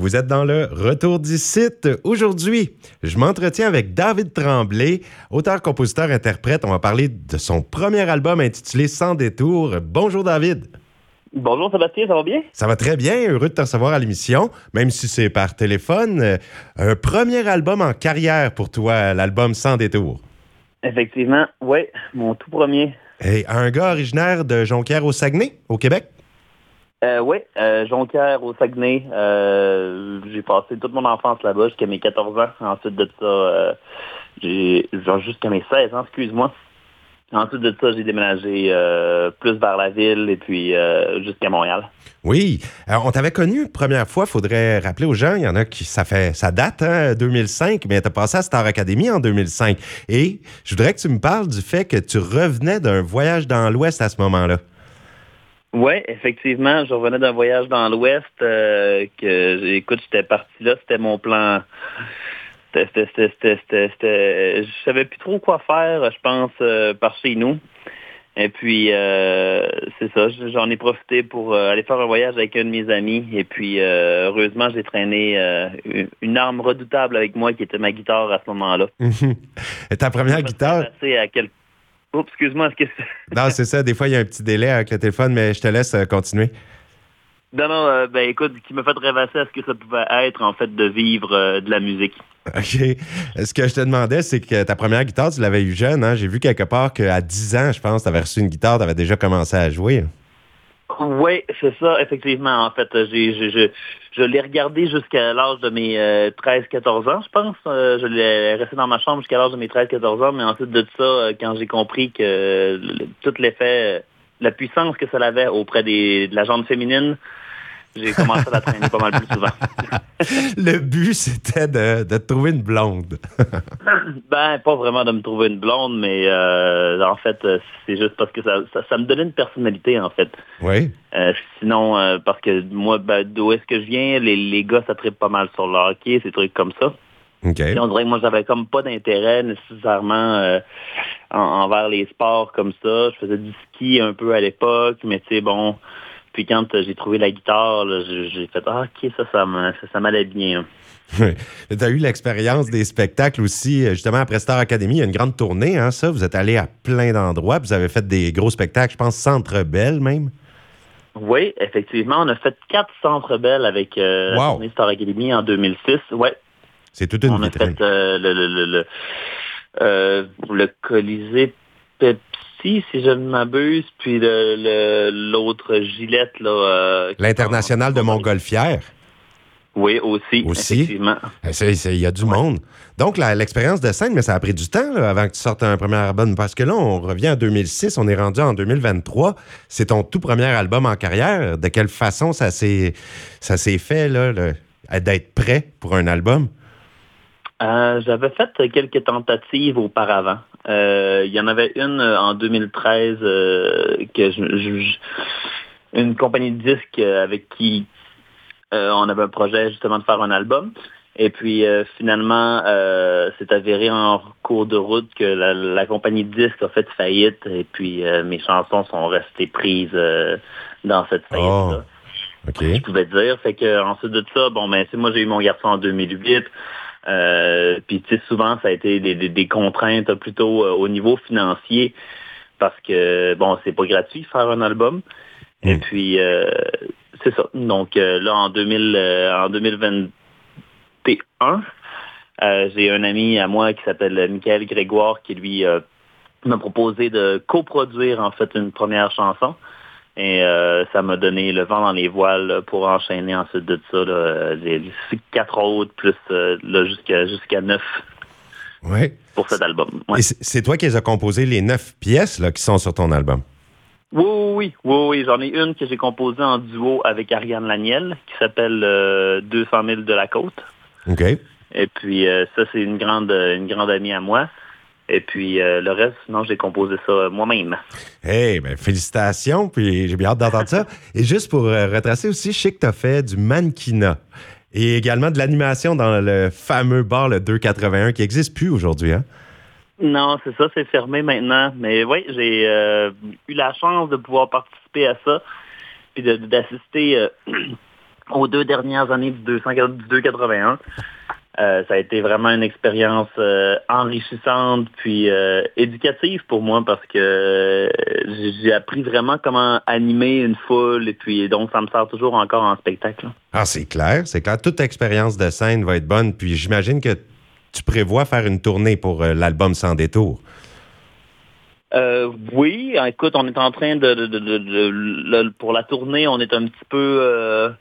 Vous êtes dans le Retour du site. Aujourd'hui, je m'entretiens avec David Tremblay, auteur, compositeur, interprète. On va parler de son premier album intitulé Sans détour. Bonjour David. Bonjour Sébastien, ça va bien? Ça va très bien, heureux de te recevoir à l'émission, même si c'est par téléphone. Euh, un premier album en carrière pour toi, l'album Sans détour. Effectivement, oui, mon tout premier. Et un gars originaire de Jonquière au Saguenay, au Québec? Euh, oui, euh, Jonquière au Saguenay. Euh, j'ai passé toute mon enfance là-bas jusqu'à mes 14 ans. Ensuite de ça, euh, j'ai jusqu'à mes 16 ans, excuse-moi. Ensuite de ça, j'ai déménagé plus vers la ville et puis jusqu'à Montréal. Oui. Alors, on t'avait connu première fois, faudrait rappeler aux gens, il y en a qui, ça fait, ça date, hein, 2005, mais tu as passé à Star Academy en 2005. Et je voudrais que tu me parles du fait que tu revenais d'un voyage dans l'Ouest à ce moment-là. Oui, effectivement, je revenais d'un voyage dans l'Ouest euh, que, écoute, j'étais parti là, c'était mon plan. C'était, c'était, je savais plus trop quoi faire, je pense, euh, par chez nous. Et puis, euh, c'est ça, j'en ai profité pour euh, aller faire un voyage avec un de mes amis. Et puis, euh, heureusement, j'ai traîné euh, une- arme redoutable avec moi qui était ma guitare à ce moment-là. Et ta première guitare, C'est à quel... Oups, excuse-moi, est-ce que c'est- non, c'est ça, des fois il y a un petit délai avec le téléphone, mais je te laisse euh, continuer. Non, non, euh, ben écoute, qui m'a fait rêvasser à ce que ça pouvait être, en fait, de vivre euh, de la musique. OK. Ce que je te demandais, c'est que ta première guitare, tu l'avais eu jeune. Hein? J'ai vu quelque part qu'à 10 ans, je pense, tu avais reçu une guitare, tu avais déjà commencé à jouer. Oui, c'est ça, effectivement. En fait, j'ai, je, je, l'ai regardé jusqu'à l'âge de mes euh, 13-14 ans, je pense. Euh, je l'ai resté dans ma chambre jusqu'à l'âge de mes 13-14 ans, mais ensuite de ça, euh, quand j'ai compris que euh, tout l'effet, euh, la puissance que ça avait auprès de la jambe féminine, j'ai commencé à la traîner pas mal plus souvent. Le but, c'était de, de trouver une blonde. Ben, pas vraiment de me trouver une blonde, mais euh, en fait, euh, c'est juste parce que ça, ça, ça me donnait une personnalité, en fait. oui. Euh, sinon, euh, parce que moi, ben, d'où est-ce que je viens, les, les gars, ça tripe pas mal sur le hockey, ces trucs comme ça. OK. Puis on dirait que moi, j'avais comme pas d'intérêt nécessairement euh, en- envers les sports comme ça. Je faisais du ski un peu à l'époque, mais tu sais, bon... Puis quand euh, j'ai trouvé la guitare, j'ai fait ah, ok ça ça ça, m'allait bien. tu as eu l'expérience des spectacles aussi, euh, justement, après Star Academy. Il y a une grande tournée, hein, ça. Vous êtes allé à plein d'endroits. Vous avez fait des gros spectacles, je pense, Centre Belle même. Oui, effectivement, on a fait quatre centres belles avec euh, Wow. la tournée Star Academy en 2006. Ouais, C'est toute une on a vitrine. fait euh, le, le, le, le, euh, le Colisée Si je ne m'abuse, puis l'autre Gillette. euh, L'international de Montgolfière. Oui, aussi, Aussi? c'est- Il y a du monde. Donc, l'expérience de scène, mais ça a pris du temps là, avant que tu sortes un premier album. Parce que là, on revient en 2006, on est rendu en 2023. C'est ton tout premier album en carrière. De quelle façon ça s'est fait là, d'être prêt pour un album? Euh, J'avais fait quelques tentatives auparavant. Euh, Il y en avait une euh, en 2013 euh, que je, je- je- une compagnie de disques avec qui on avait un projet justement de faire un album. Et puis euh, finalement, euh, c'est avéré en cours de route que la, la compagnie de disques a fait faillite et puis euh, mes chansons sont restées prises dans cette faillite-là Oh, je pouvais dire. Fait que ensuite de ça, bon ben c'est moi j'ai eu mon garçon en 2008. Euh, puis tu sais souvent ça a été des, des, des contraintes plutôt euh, au niveau financier parce que bon c'est pas gratuit faire un album. Et Mm. puis euh, c'est ça. Donc là en 2000 euh, en 2021, euh, j'ai un ami à moi qui s'appelle Michael Grégoire qui lui euh, m'a proposé de coproduire en fait une première chanson. Et euh, ça m'a donné le vent dans les voiles là, pour enchaîner ensuite de ça là, les, les quatre autres plus euh, là, jusqu'à jusqu'à neuf Ouais. pour cet album. Ouais. Et c'est toi qui les as composé les neuf pièces là, qui sont sur ton album? Oui, oui, oui, oui, oui. J'en ai une que j'ai composée en duo avec Ariane Laniel qui s'appelle euh, 200 000 de la côte. OK. Et puis euh, ça, c'est une grande, une grande amie à moi. Et puis euh, le reste, non, j'ai composé ça euh, moi-même. Hey, ben félicitations, puis j'ai bien hâte d'entendre ça. Et juste pour euh, retracer aussi, je sais que tu as fait du mannequinat et également de l'animation dans le fameux bar le 281 qui n'existe plus aujourd'hui. Hein? Non, c'est ça, c'est fermé maintenant. Mais oui, j'ai euh, eu la chance de pouvoir participer à ça, puis d'assister aux deux dernières années du 281. Euh, ça a été vraiment une expérience euh, enrichissante puis euh, éducative pour moi parce que j'ai appris vraiment comment animer une foule et puis donc ça me sert toujours encore en spectacle. Ah, c'est clair, c'est clair. Toute expérience de scène va être bonne. Puis j'imagine que tu prévois faire une tournée pour l'album Sans détour. oui, écoute, on est en train de, pour la tournée, on est un petit peu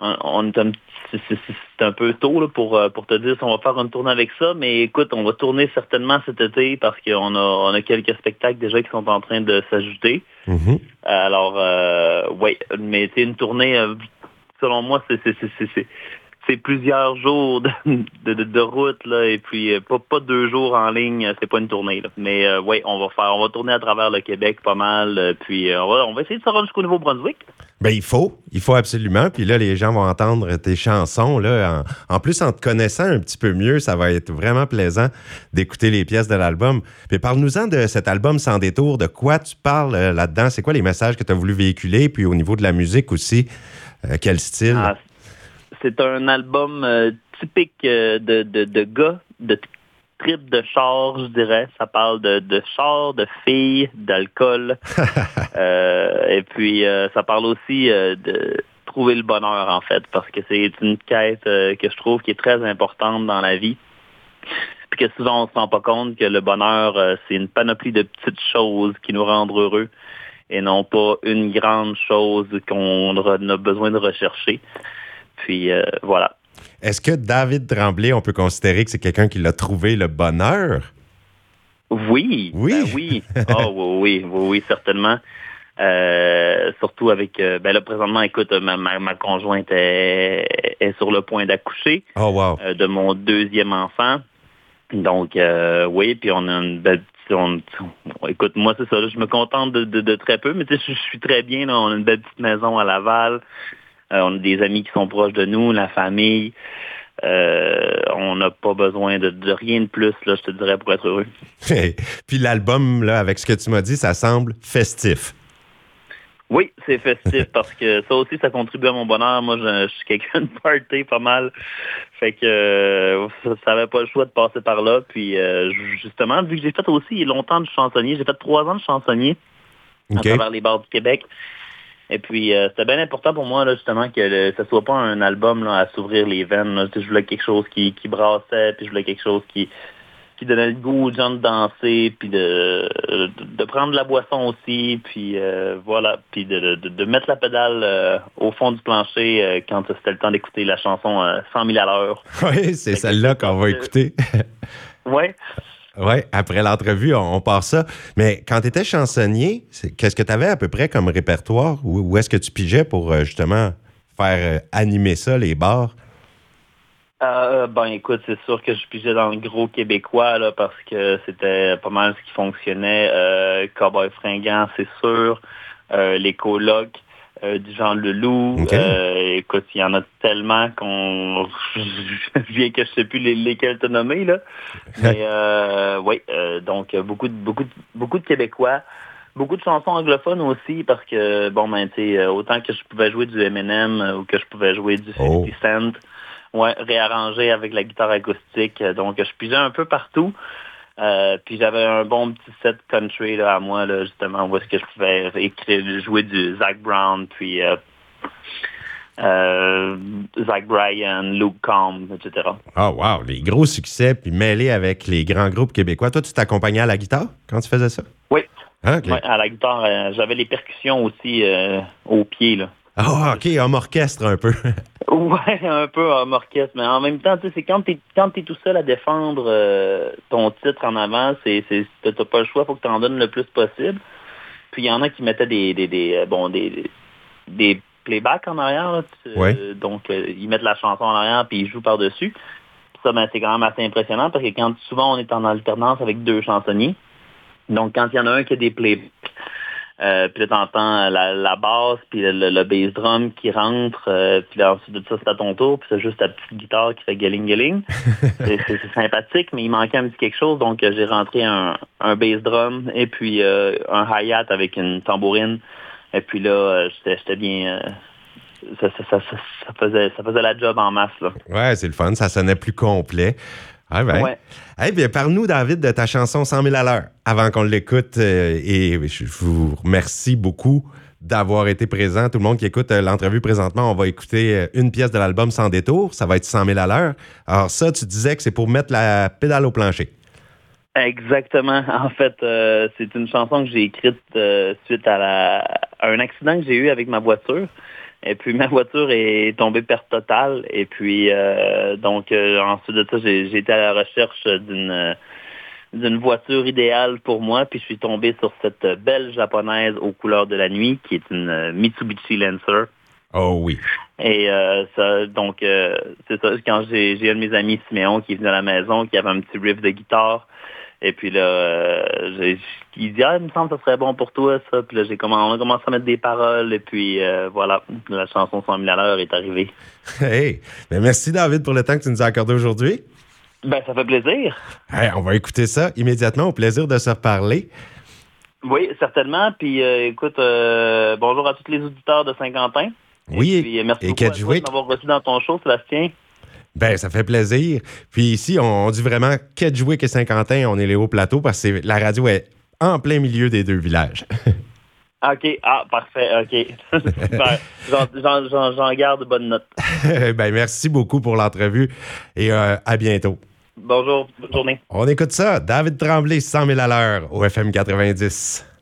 on est un c'est un peu tôt pour, euh, pour te dire si on va faire une tournée avec ça, mais écoute, on va tourner certainement cet été parce qu'on a, on a quelques spectacles déjà qui sont en train de s'ajouter. Mm-hmm. Alors, euh, oui, mais c'est une tournée, euh, selon moi, c'est plusieurs jours de, de, route là, et puis pas, pas deux jours en ligne, c'est pas une tournée. Là. Mais euh, oui, on va faire, on va tourner à travers le Québec pas mal, euh, puis on, va, on va essayer de se rendre jusqu'au Nouveau-Brunswick. Ben il faut, il faut absolument. Puis là, les gens vont entendre tes chansons. Là, en, plus, en te connaissant un petit peu mieux, ça va être vraiment plaisant d'écouter les pièces de l'album. Puis parle-nous-en de cet album sans détour. De quoi tu parles là-dedans? C'est quoi les messages que tu as voulu véhiculer? Puis au niveau de la musique aussi, quel style? Ah, c'est un album euh, typique euh, de, de, de, gars, de char, je dirais. Ça parle de, de char, de filles, d'alcool. Euh, et puis, ça parle aussi de trouver le bonheur, en fait, parce que c'est une quête que je trouve qui est très importante dans la vie. Puis que souvent, on ne se rend pas compte que le bonheur, c'est une panoplie de petites choses qui nous rendent heureux et non pas une grande chose qu'on a besoin de rechercher. Puis euh, voilà. Est-ce que David Tremblay, on peut considérer que c'est quelqu'un qui l'a trouvé le bonheur? Oui. Oui. Ben oui. Oh, oui, oui, oui, certainement. Euh, surtout avec, euh, ben là, présentement, écoute, ma, ma, conjointe est, sur le point d'accoucher oh, wow. de mon deuxième enfant. Donc, oui, puis on a une belle écoute, moi, c'est ça, je me contente de, très peu, mais je, je suis très bien. on a une belle petite maison à Laval. Euh, on a des amis qui sont proches de nous, la famille. Euh, on n'a pas besoin de, rien de plus, là, je te dirais, pour être heureux. Puis l'album, là, avec ce que tu m'as dit, ça semble festif. Oui, c'est festif parce que ça aussi, ça contribue à mon bonheur. Moi, je, suis quelqu'un de party pas mal. Fait que euh, ça n'avait pas le choix de passer par là. Puis justement, vu que j'ai fait aussi longtemps de chansonnier, j'ai fait trois ans de chansonnier à travers les bars du Québec. Et puis, euh, c'était bien important pour moi, là, justement, que ce ne soit pas un album là, à s'ouvrir les veines. Je voulais quelque chose qui, qui brassait, puis je voulais quelque chose qui, qui donnait le goût aux gens de danser, puis de, de, prendre la boisson aussi, puis euh, voilà, puis de, de, mettre la pédale euh, au fond du plancher quand c'était le temps d'écouter la chanson 100 000 à l'heure. Oui, c'est celle-là qu'on va écouter. oui. Oui, après l'entrevue, on, part ça. Mais quand tu étais chansonnier, qu'est-ce que tu avais à peu près comme répertoire? Où, est-ce que tu pigeais pour euh, justement faire euh, animer ça, les bars? Euh, ben écoute, c'est sûr que je pigeais dans le gros québécois là, parce que c'était pas mal ce qui fonctionnait. Cowboy fringant, c'est sûr. les colocs. Euh, du genre le loup. Euh, écoute, il y en a tellement qu'on viens que je sais plus lesquels te nommer là. Mais euh, oui, donc beaucoup de beaucoup de, beaucoup de Québécois. Beaucoup de chansons anglophones aussi parce que bon ben tu autant que je pouvais jouer du Eminem ou que je pouvais jouer du 50 oh. Cent, ouais, réarrangé avec la guitare acoustique. Donc je pisais un peu partout. Euh, puis j'avais un bon petit set country là, à moi, là, justement, où est-ce que je pouvais écrire, jouer du Zach Brown, puis euh, euh, Zach Bryan, Luke Combs, etc. Ah, oh, wow, les gros succès, puis mêlés avec les grands groupes québécois. Toi, tu t'accompagnais à la guitare quand tu faisais ça? Oui. Ah, à la guitare, j'avais les percussions aussi au pied, là. Ah, OK, homme orchestre un peu. ouais, un peu homme orchestre, mais en même temps, tu sais, c'est quand t'es quand es tout seul à défendre euh, ton titre en avant, c'est t'as pas le choix, faut que tu en donnes le plus possible. Puis il y en a qui mettaient des des, des euh, bon des des playbacks en arrière, là, euh, donc ils mettent la chanson en arrière puis ils jouent par dessus. Ça, ben, c'est quand même assez impressionnant parce que quand souvent on est en alternance avec deux chansonniers, donc quand il y en a un qui a des playbacks euh, puis là, t'entends la, la basse, puis le, le, bass drum qui rentre, euh, puis là, ensuite de ça, c'est à ton tour, puis c'est juste ta petite guitare qui fait galing-galing. c'est sympathique, mais il manquait un petit quelque chose, donc euh, j'ai rentré un, un bass drum et puis un hi-hat avec une tambourine. Et puis là, j'étais bien ça, faisait, ça faisait la job en masse. Là. Ouais, c'est le fun. Ça sonnait plus complet. Ah ben. Ouais. Eh bien, parle-nous, David, de ta chanson 100 000 à l'heure avant qu'on l'écoute. Euh, et je vous remercie beaucoup d'avoir été présent. Tout le monde qui écoute euh, l'entrevue présentement, on va écouter euh, une pièce de l'album sans détour. Ça va être 100 000 à l'heure. Alors ça, tu disais que c'est pour mettre la pédale au plancher. Exactement. En fait, c'est une chanson que j'ai écrite suite à, un accident que j'ai eu avec ma voiture. Et puis ma voiture est tombée perte totale. Et puis donc ensuite de ça, j'ai été à la recherche d'une d'une voiture idéale pour moi, puis je suis tombé sur cette belle japonaise aux couleurs de la nuit, qui est une euh, Mitsubishi Lancer. Oh oui. Et euh, ça, donc, euh, c'est ça, quand j'ai un de mes amis, Siméon, qui est venu à la maison, qui avait un petit riff de guitare, et puis là, il dit, ah, il me semble que ça serait bon pour toi, ça. Puis là, j'ai commencé, on a commencé à mettre des paroles, et puis voilà, la chanson 100 000 à l'heure est arrivée. Hey, ben, merci David pour le temps que tu nous as accordé aujourd'hui. Ben, ça fait plaisir. on va écouter ça immédiatement. Au plaisir de se reparler. Oui, certainement. Puis, euh, écoute, euh, bonjour à tous les auditeurs de Saint-Quentin. Oui, et, puis, merci beaucoup de m'avoir reçu dans ton show, Sébastien. Ben, ça fait plaisir. Puis ici, on, dit vraiment Kedgewick et Saint-Quentin, on est les hauts plateaux parce que la radio est en plein milieu des deux villages. OK. Ah, parfait. OK. J'en garde bonne note. ben, merci beaucoup pour l'entrevue et euh, à bientôt. Bonjour, bonne journée. On écoute ça. David Tremblay, 100 000 à l'heure au FM 90.